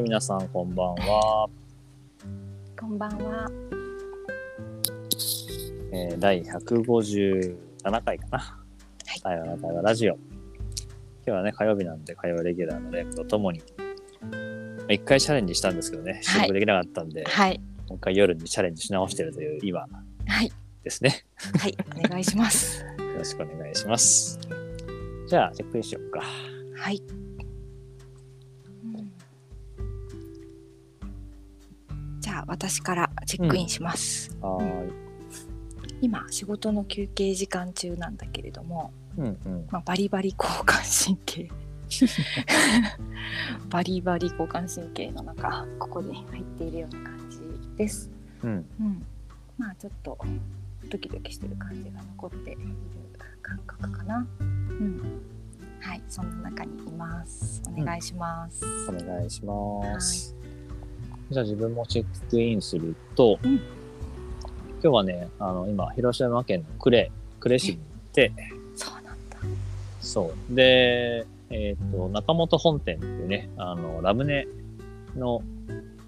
はい、皆さんこんばんは。こんばんは。えー、第157回かな。はい対話の対話ラジオ。今日はね、火曜日なんで、火曜レギュラーのレンとともに、一回チャレンジしたんですけどね、収録できなかったんで、はい。もう一回夜にチャレンジし直してるという今はい。ですね。はい。お願いします。よろしくお願いします。じゃあ、チェックインしようか。はい。じゃあ、私からチェックインします。はーい。今、仕事の休憩時間中なんだけれども、うんうん。まあ、バリバリ交感神経。バリバリ交感神経の中、ここに入っているような感じです。うん。うん、まあちょっとドキドキしてる感じが残っている感覚かな。うん、はい、そんな中にいます。お願いします。お願いします。じゃあ自分もチェックインすると、うん。今日はね、あの、今、広島県の呉、呉市に行って、そうなんだ。そう。で、えっ、と、中本本店っていうね、あの、ラムネの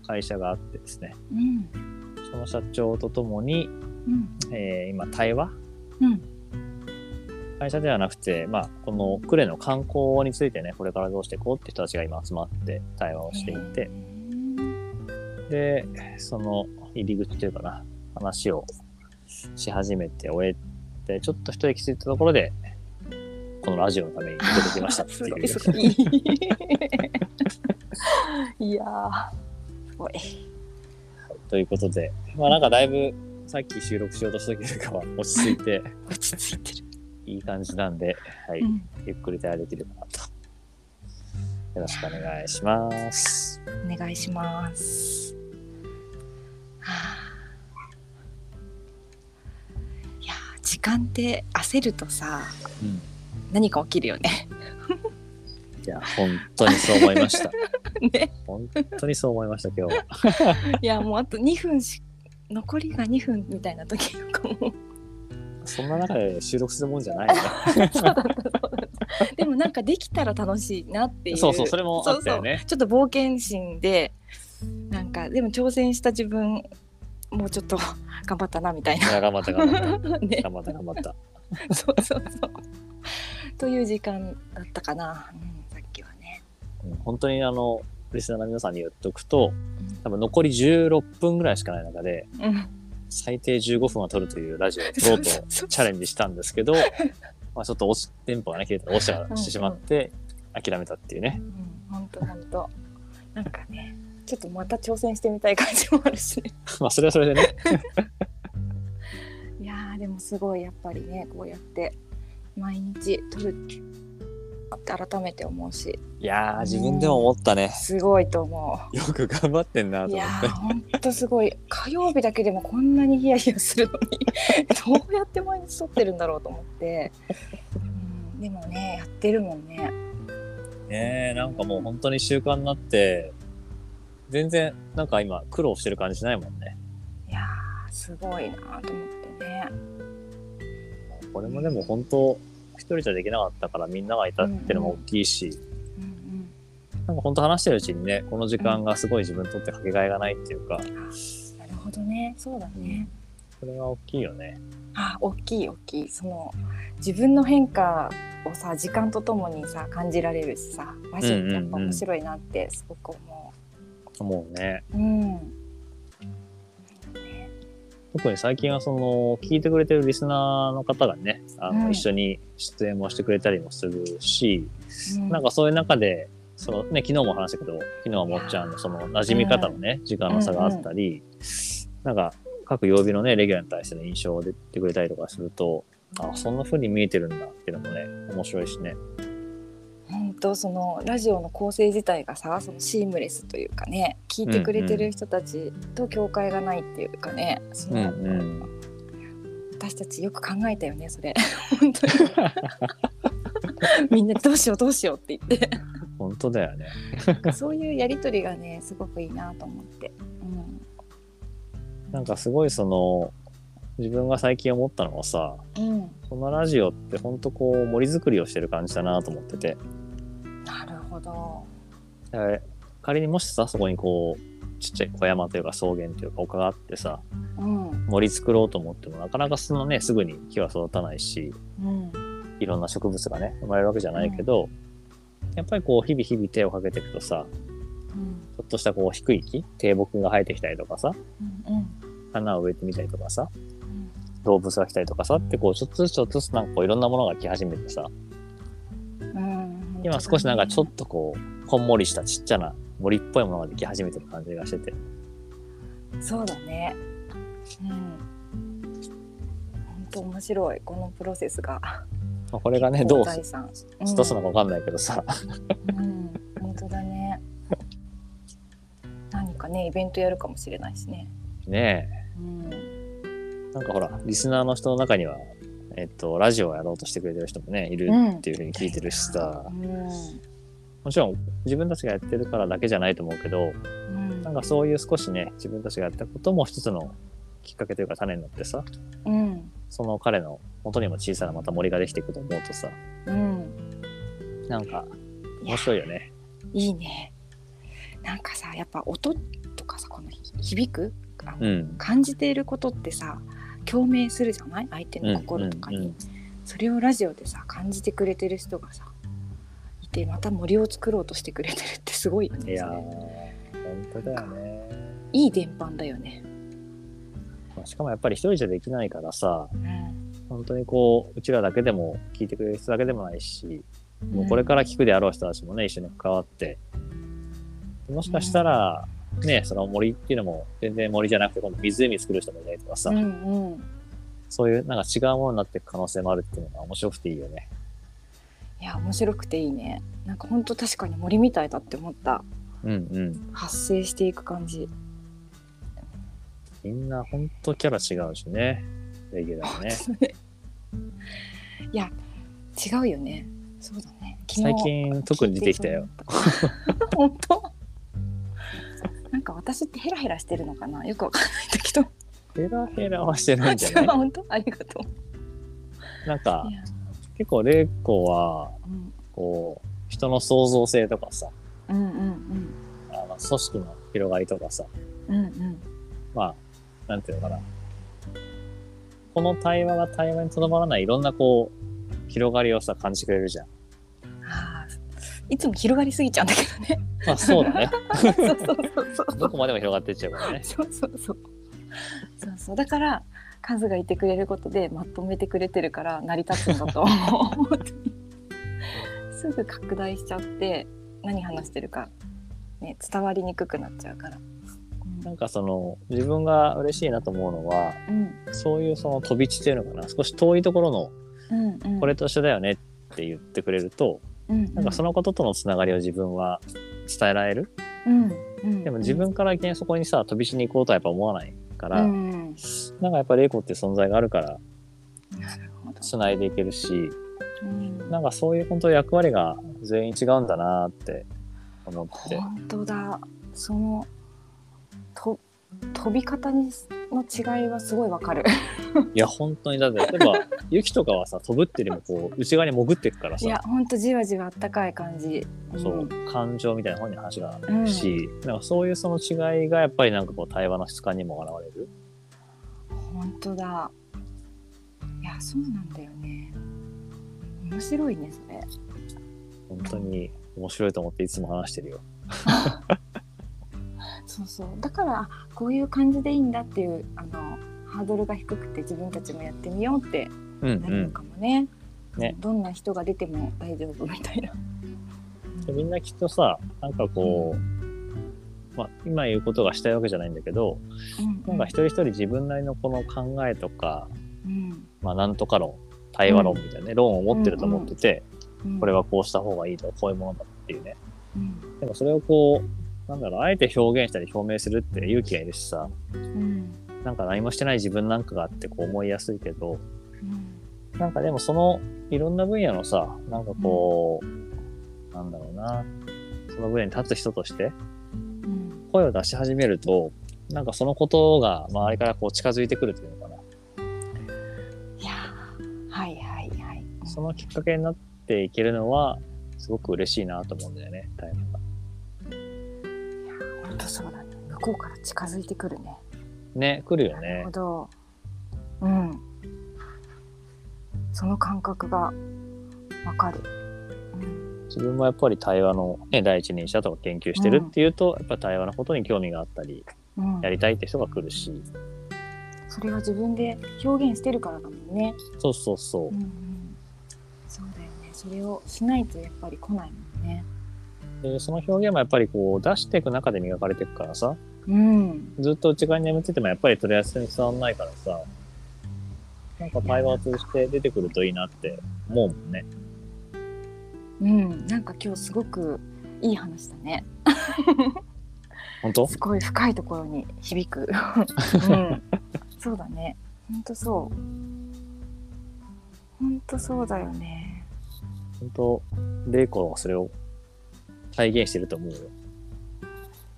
会社があってですね、うん、その社長とともに、うん、えー今、対話うん、会社ではなくて、まあ、この呉の観光についてね、これからどうしていこうって人たちが今集まって対話をしていて、で、その入り口というかな、話をし始めて終えて、ちょっと一息ついたところで、このラジオのために出てきましたっていう。いすごい。いやー、すごい。ということで、まあなんかだいぶさっき収録しようとした時よりかは落ち着いて落ち着いてる。いい感じなんで、はい、うん、ゆっくり対話できるかなと。よろしくお願いします。お願いします。間って焦るとさ、うん。何か起きるよね。いや、本当にそう思いました。ね。本当にそう思いました、今日は。いやもうあと2分し残りが2分みたいな時とかもそんな中で収録するもんじゃない でもなんかできたら楽しいなっていうそうそう、それもあったよね。そうそうちょっと冒険心でなんかでも挑戦した自分もうちょっと 頑張ったなみたいいや頑張った、頑張った。頑張った、頑張った。そうそうそう。という時間だったかな、うん、さっきはね、うん本当にあの、リスナーの皆さんに言っておくと、多分残り16分ぐらいしかない中で、うん。うん、最低15分は撮るというラジオを撮ろうとチャレンジしたんですけど、まあちょっと押し、テンポがね、切れたら押しがしてしまって、諦めたっていうね。うん、ほんとほんとなんかねちょっとまた挑戦してみたい感じもあるしね まあそれはそれでね。いやーでもすごいやっぱりねこうやって毎日撮るって改めて思うしいやー、自分でも思ったね。すごいと思よく頑張ってんなういやと思ってー。ほんとすごい火曜日だけでもこんなにヒヤヒヤするのに どうやって毎日撮ってるんだろうと思って、うん、でもねやってるもんねねえ、なんかもう本当に習慣になって、全然なんか今苦労してる感じしないもんね。いやーすごいなと思ってねこれもでも本当、一人じゃできなかったからみんながいたってのも大きいし、うんなんか本当話してるうちにね、この時間がすごい自分にとってかけがえがないっていうか、うんあなるほどねそうだね、それは大きいよね。あ大きい大きいその自分の変化をさ時間とともにさ感じられるしさラジオってやっぱ面白いなってすごく思思うね。う。うん。特に最近はその、聞いてくれてるリスナーの方がね、あの、うん。一緒に出演もしてくれたりもするし、うん。なんかそういう中で、そのね、昨日も話したけど、昨日はもっちゃんのその馴染み方のね、時間の差があったり、なんか各曜日のね、レギュラーに対しての印象を出てくれたりとかすると、あ、そんな風に見えてるんだっていうのもね、面白いしね。本当そのラジオの構成自体がさそのシームレスというかね聞いてくれてる人たちと境界がないっていうかね、うんうん。私たちよく考えたよねそれ。本当に。みんなどうしようどうしようって言って。本当だよね。そういうやり取りがねすごくいいなと思って、なんかすごいその、自分が最近思ったのはさ、うん。うん、このラジオってほんとこう森作りをしてる感じだなと思ってて、ほど。え仮にもしさ、そこにこう、ちっちゃい小山というか草原というか丘があってさ、うん。森作ろうと思ってもなかなかそのね、すぐに木は育たないし、うん。いろんな植物がね、生まれるわけじゃないけど、やっぱりこう、日々日々手をかけていくとさ、うん。ちょっとしたこう、低い木、低木が生えてきたりとかさ、うん花を植えてみたりとかさ、うん。動物が来たりとかさって、こう、ちょっとずつちょっとずつなんかこう、いろんなものが来始めてさ、うん今少しなんかちょっとこう、こんもりしたちっちゃな森っぽいものができ始めてる感じがしてて。そうだね。うん。本当面白いこのプロセスが。まあ、これがね、どうのかわかんないけどさ、うん、本当だね。何かねイベントやるかもしれないしね。ねうん。え、なんかほら、リスナーの人の中には、えっと、ラジオをやろうとしてくれてる人もね、いるっていうふうに聞いてるしさ、うん。もちろん自分たちがやってるからだけじゃないと思うけど、うん。なんかそういう少しね、自分たちがやったことも一つのきっかけというか種になってさ、うん。その彼の元にも小さなまた森ができていくと思うとさ、うん。なんか面白いよね。いいね。なんかさやっぱ音とかさこの響くあのうん。感じていることってさ共鳴するじゃない？相手の心とかに、うんうんうん。それをラジオでさ感じてくれてる人がさいてまた森を作ろうとしてくれてるってすごいよねいや本当だよね。いい伝播だよね、まあしかもやっぱり一人じゃできないからさ、うん、本当にこう、うちらだけでも聞いてくれる人だけでもないし、もうこれから聞くであろう人たちもね、一緒に関わって、もしかしたら、ね、その森っていうのも全然森じゃなくて、今度湖作る人もいたりとかさ、うんうんそういうなんか違うものになっていく可能性もあるっていうのが面白くていいよね。いや面白くていいねなんか本当確かに森みたいだって思ったうんうん。発生していく感じみんな本当キャラ違うしね。レギュラーね。いや違うよねそうだね昨最日近特に出てきたよ。本当？なんか私ってヘラヘラしてるのかな？よくわかんないんだけど。ヘラヘラはしてないんじゃない？本当？ありがとう。なんか結構玲子は、うん。こう、人の創造性とかさ、うんうんあの組織の広がりとかさ、うんうんうん。まあ、なんていうのかな。この対話が対話にとどまらないいろんなこう、広がりをさ、感じてくれるじゃん。いつも広がりすぎちゃうんだけどね。まあそうだね。そうそうそうそう。どこまでも広がっていっちゃうからね。そうそうそう。そうそう。だから数がいてくれることでまとめてくれてるから成り立つんだと思う。すぐ拡大しちゃって何話してるか、ね、伝わりにくくなっちゃうから。なんかその、自分が嬉しいなと思うのは、うん。そういうその飛び地っていうのかな、少し遠いところの、うんうん、これと一緒だよねって言ってくれると、うんうん、なんかそのこととのつながりを自分は伝えられる？うんうん、でも自分からいきなりそこにさ、飛び地に行こうとはやっぱ思わないから、うん、なんかやっぱり玲子って存在があるから、なるほど、繋いでいけるし、うん、なんかそういう本当役割が全員違うんだなって思って。本当だ。そのと飛び方にの違いはすごいわかる。いや、本当に、だって、例えば、雪とかはさ、飛ぶってよりも、こう、内側に潜っていくからいやさ、本当じわじわあったかい感じ。そう、ん感情みたいな本に話があるし、なんかそういうその違いが、やっぱりなんかこう、対話の質感にも現れる。本当だ。いやそうなんだよね。面白いねそれ。本当に面白いと思っていつも話してるよ。そうそうだからあこういう感じでいいんだっていうあのハードルが低くて自分たちもやってみようってうんうん。なるのかもね。ねどんな人が出ても大丈夫みたいな。でみんなきっとさ、なんかこう、まあ、今言うことがしたいわけじゃないんだけど、うんなんか一人一人自分なりのこの考えとか、うんまあ、なんとか論、対話論みたいなね、論を持ってると思ってて、うんこれはこうした方がいいと、こういうものだっていうね。うんでもそれをこう、なんだろう、あえて表現したり表明するって勇気がいるしさ、うん。なんか何もしてない自分なんかがあってこう思いやすいけど、うん。なんかでもそのいろんな分野のさ、なんかこう、なんだろうな、その分野に立つ人としてうん。声を出し始めると、なんかそのことが周りからこう近づいてくるというのかな。いやーはいはいはい。そのきっかけになっていけるのは、すごく嬉しいなと思うんだよね、タイムが。当そうだね向こうから近づいてくるね。ね、来るよなるねほ。ど。うん。その感覚がわかる、うん、自分もやっぱり対話の、ね、第一人者とか研究してるっていうと、やっぱ対話のことに興味があったり、うん。やりたいって人が来るし、それは自分で表現してるからだもんね、そうそうそう。う。んうん、そうだよね。それをしないとやっぱり来ないもんねで、その表現もやっぱりこう出していく中で磨かれていくからさ、うん。ずっと内側に眠っててもやっぱり取り扱いに伝わんないからさ、なんか対話を通じて出てくるといいなって思うもんね。うん。なんか今日すごくいい話だね。本当？すごい深いところに響く、うん、そうだね。ほんとそう。ほんとそうだよね。本当レイコはそれを体現してると思うよ。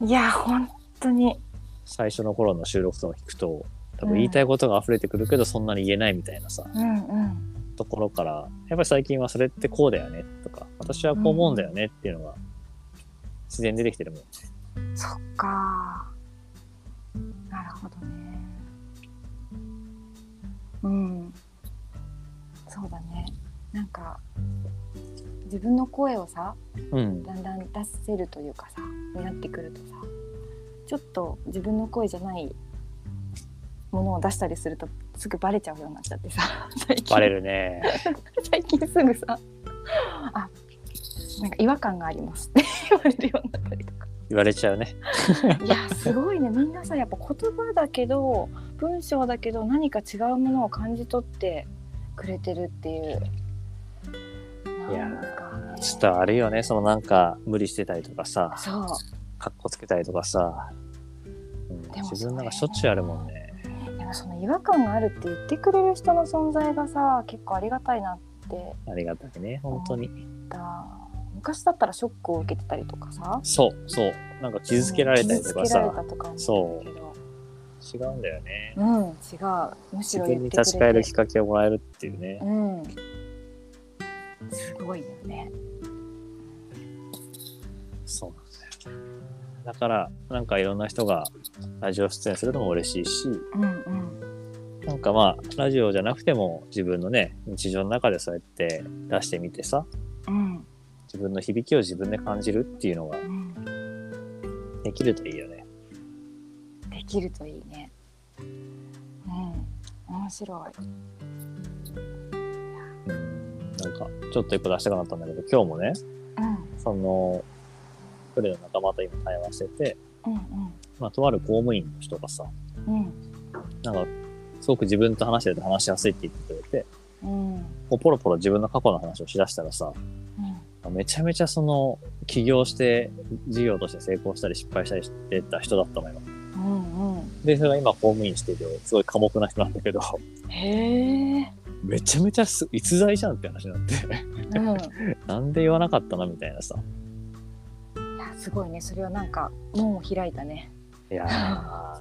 いや本当に。最初の頃の収録とか聞くと、多分言いたいことが溢れてくるけど、そんなに言えないみたいなさ、うんうん。ところから、やっぱり最近はそれってこうだよねとか、私はこう思うんだよねっていうのが自然に出てきてるもんね。そっか。なるほどね。うん。そうだね。なんか自分の声をさうん。だんだん出せるというかさになってくるとさちょっと自分の声じゃないものを出したりするとすぐバレちゃうようになっちゃってさ 最近バレるね。最近すぐさあなんか違和感がありますって 言われるようになったりとか言われちゃうね。いやすごいねみんなさやっぱ言葉だけど文章だけど何か違うものを感じ取ってくれてるっていういやちょっとあるよね。そのなんか無理してたりとかさ、そうかっこつけたりとかさ、うんでも自分なんかしょっちゅうあるもんね。でもその違和感があるって言ってくれる人の存在がさ結構ありがたいなってありがたいね。本当に。だ昔だったらショックを受けてたりとかさそう、そう。なんか傷つけられたりとか傷つけられさ、たとか思そう違うんだよね。うん違うむし自分にろ言ってくれて立ち返るきっかけをもらえるっていうね。うんすごいよねそうなんだよ。だから、なんかいろんな人がラジオ出演するのも嬉しいし、うんうん。なんかまあ、ラジオじゃなくても自分のね、日常の中でそうやって出してみてさ、うん。自分の響きを自分で感じるっていうのがうん。できるといいよね。できるといいね。うん。面白い。うん。なんか、ちょっと一個出したくなったんだけど、今日もね、うん。その、プレの仲間と今対話してて、うんまあ、とある公務員の人がさ、うん。うんなんか、すごく自分と話してると話しやすいって言ってくれて、うん。こうポロポロ自分の過去の話をしだしたらさ、めちゃめちゃその、起業して、事業として成功したり失敗したりしてた人だったのよ。うんうん。で、それが今公務員してて、すごい寡黙な人なんだけど、へえ。めちゃめちゃす逸材じゃんって話になって、うん。なんで言わなかったのみたいなさ。すごいねそれはなんか門を開いたねいやー、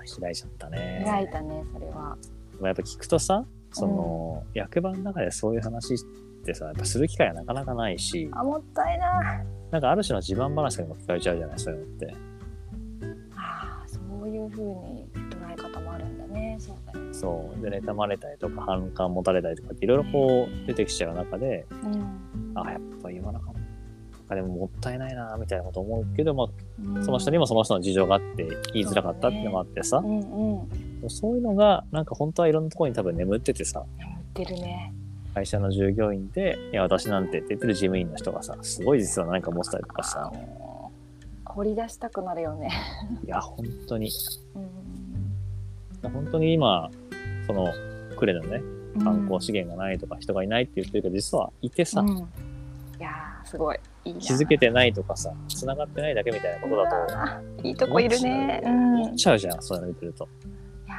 開いちゃったね。開いたねそれはやっぱ聞くとさ、その、役場の中でそういう話ってさ、やっぱする機会はなかなかないし、あもったいななんかある種の自慢話にも聞かれちゃうじゃない、そういうのって。あーそういう風に捉え方もあるんだねそうだねそう。で、妬まれたりとか、反感持たれたりとかっていろいろこう出てきちゃう中で、うんあ、やっぱ言わなかった。かでももったいないな、みたいなこと思うけど、まあ、うん。その人にもその人の事情があって言いづらかったっていうのもあってさ、うんうんそういうのが、なんか本当はいろんなところに多分眠っててさ、眠ってるね。会社の従業員で、いや、私なんてって言ってる事務員の人がさ、すごい実は何か持ってたりとかあさ、の掘り出したくなるよね。いや、本当に、うん。本当に今、その、クレのね、観光資源がないとか人がいないって言ってるけど、実はいてさ、うんいやーすごい。いいな。気づけてないとかさ、繋がってないだけみたいなことだと、いいとこいるね。うん。思っちゃうじゃん、そういうの見てると。いや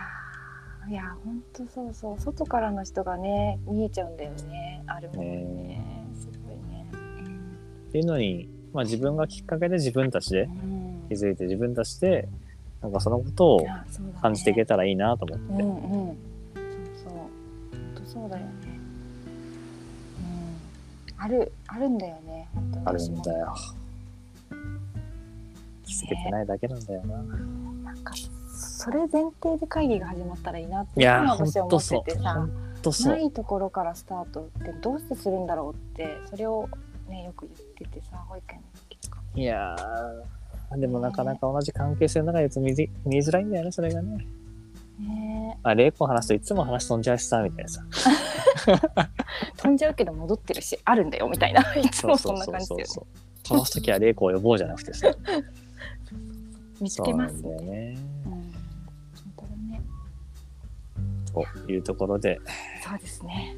ーいや本当そうそう。外からの人がね見えちゃうんだよね。あるもんね。すごいね。っていうのに、まあ自分がきっかけで自分たちでうん。気づいて自分たちで、なんかそのことを感じていけたらいいなと思って。うんうん。そうそう。本当そうだよね。うんあるあるんだよね本当にあるんだよ。気気づけてないだけなんだよな。なんかそれ前提で会議が始まったらいいなっていやー、今私は思って。てさ。ないうところからスタートってどうしてするんだろうってそれをねよく言っててさ保育園の時とかいやー、でもなかなか同じ関係性の中で見づらいんだよね、それがね。ね。あ、玲子話すといつも話飛んじゃうしさ、みたいなさ。飛んじゃうけど戻ってるしあるんだよみたいな。いつもそんな感じだよねう。飛ばすときは玲子を呼ぼうじゃなくてさ。見つけますん。だよね。うんね。というところで、そうですね。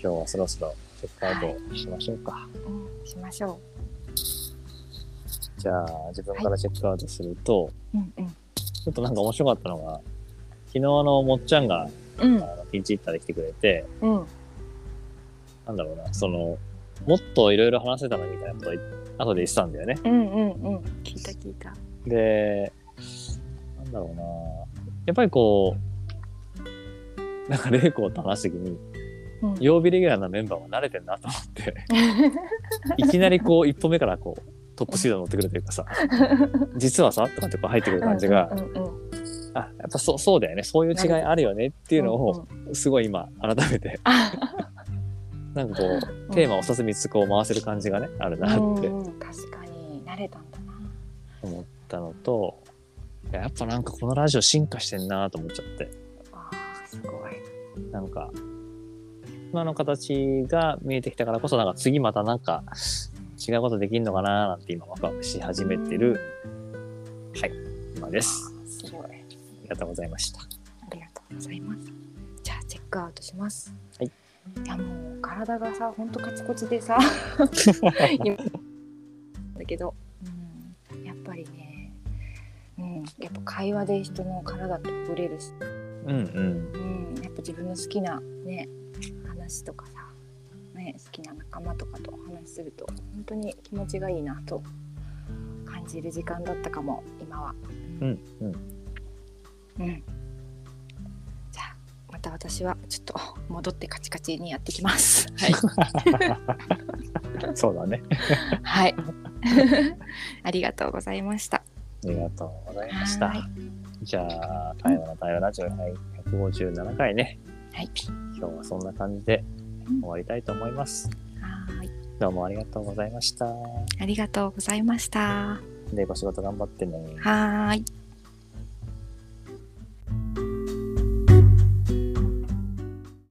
今日はそろそろチェックアウトしましょうか。うんしましょじゃあ、自分からチェックアウトすると、ううんうん。ちょっとなんか面白かったのが、昨日あの、もっちゃんが、うん。あのピンチヒッターで来てくれて、うん。なんだろうな、その、もっといろいろ話せたのにみたいなことを後で言ってたんだよね。うんうんうん。聞いた聞いた。で、なんだろうな、やっぱりこう、なんか玲子と話すときに、うん。曜日レギュラーなメンバーは慣れてんなと思って、いきなりこう、一歩目からこう、トップシードに乗ってくるというかさ、実はさ、とかってこう入ってくる感じが、うんうんうんあ、やっぱそうそうだよね、そういう違いあるよねっていうのを、すごい今、改めて、なんかこう、テーマを2つ3つこう回せる感じがね、あるなって。確かに慣れたんだな。思ったのと、いややっぱなんかこのラジオ進化してんなと思っちゃって、あーすごい。なんか、今の形が見えてきたからこそ、なんか次またなんか違うことできんのかななんて今ワクワクし始めてる。今です。ありがとうございました。ありがとうございます。じゃあチェックアウトします。はい。いやもう体がさ、本当カチコチでさ、今だけど、うん、やっぱりね、うん、やっぱ会話で人の体ってほぐれるし、うんうん。うん、やっぱ自分の好きなね話とかさ、ね好きな仲間とかとお話しすると本当に気持ちがいいなと感じる時間だったかも今は。うんうん。うん。じゃあまた私はちょっと戻ってカチカチにやってきます。はい。そうだね。はい。ありがとうございました。ありがとうございましたはい。じゃあ、対話の対話ラジオ157回ね。はい。今日はそんな感じで終わりたいと思います。はい。どうもありがとうございました。ありがとうございました。で、ご仕事頑張ってね。はーい。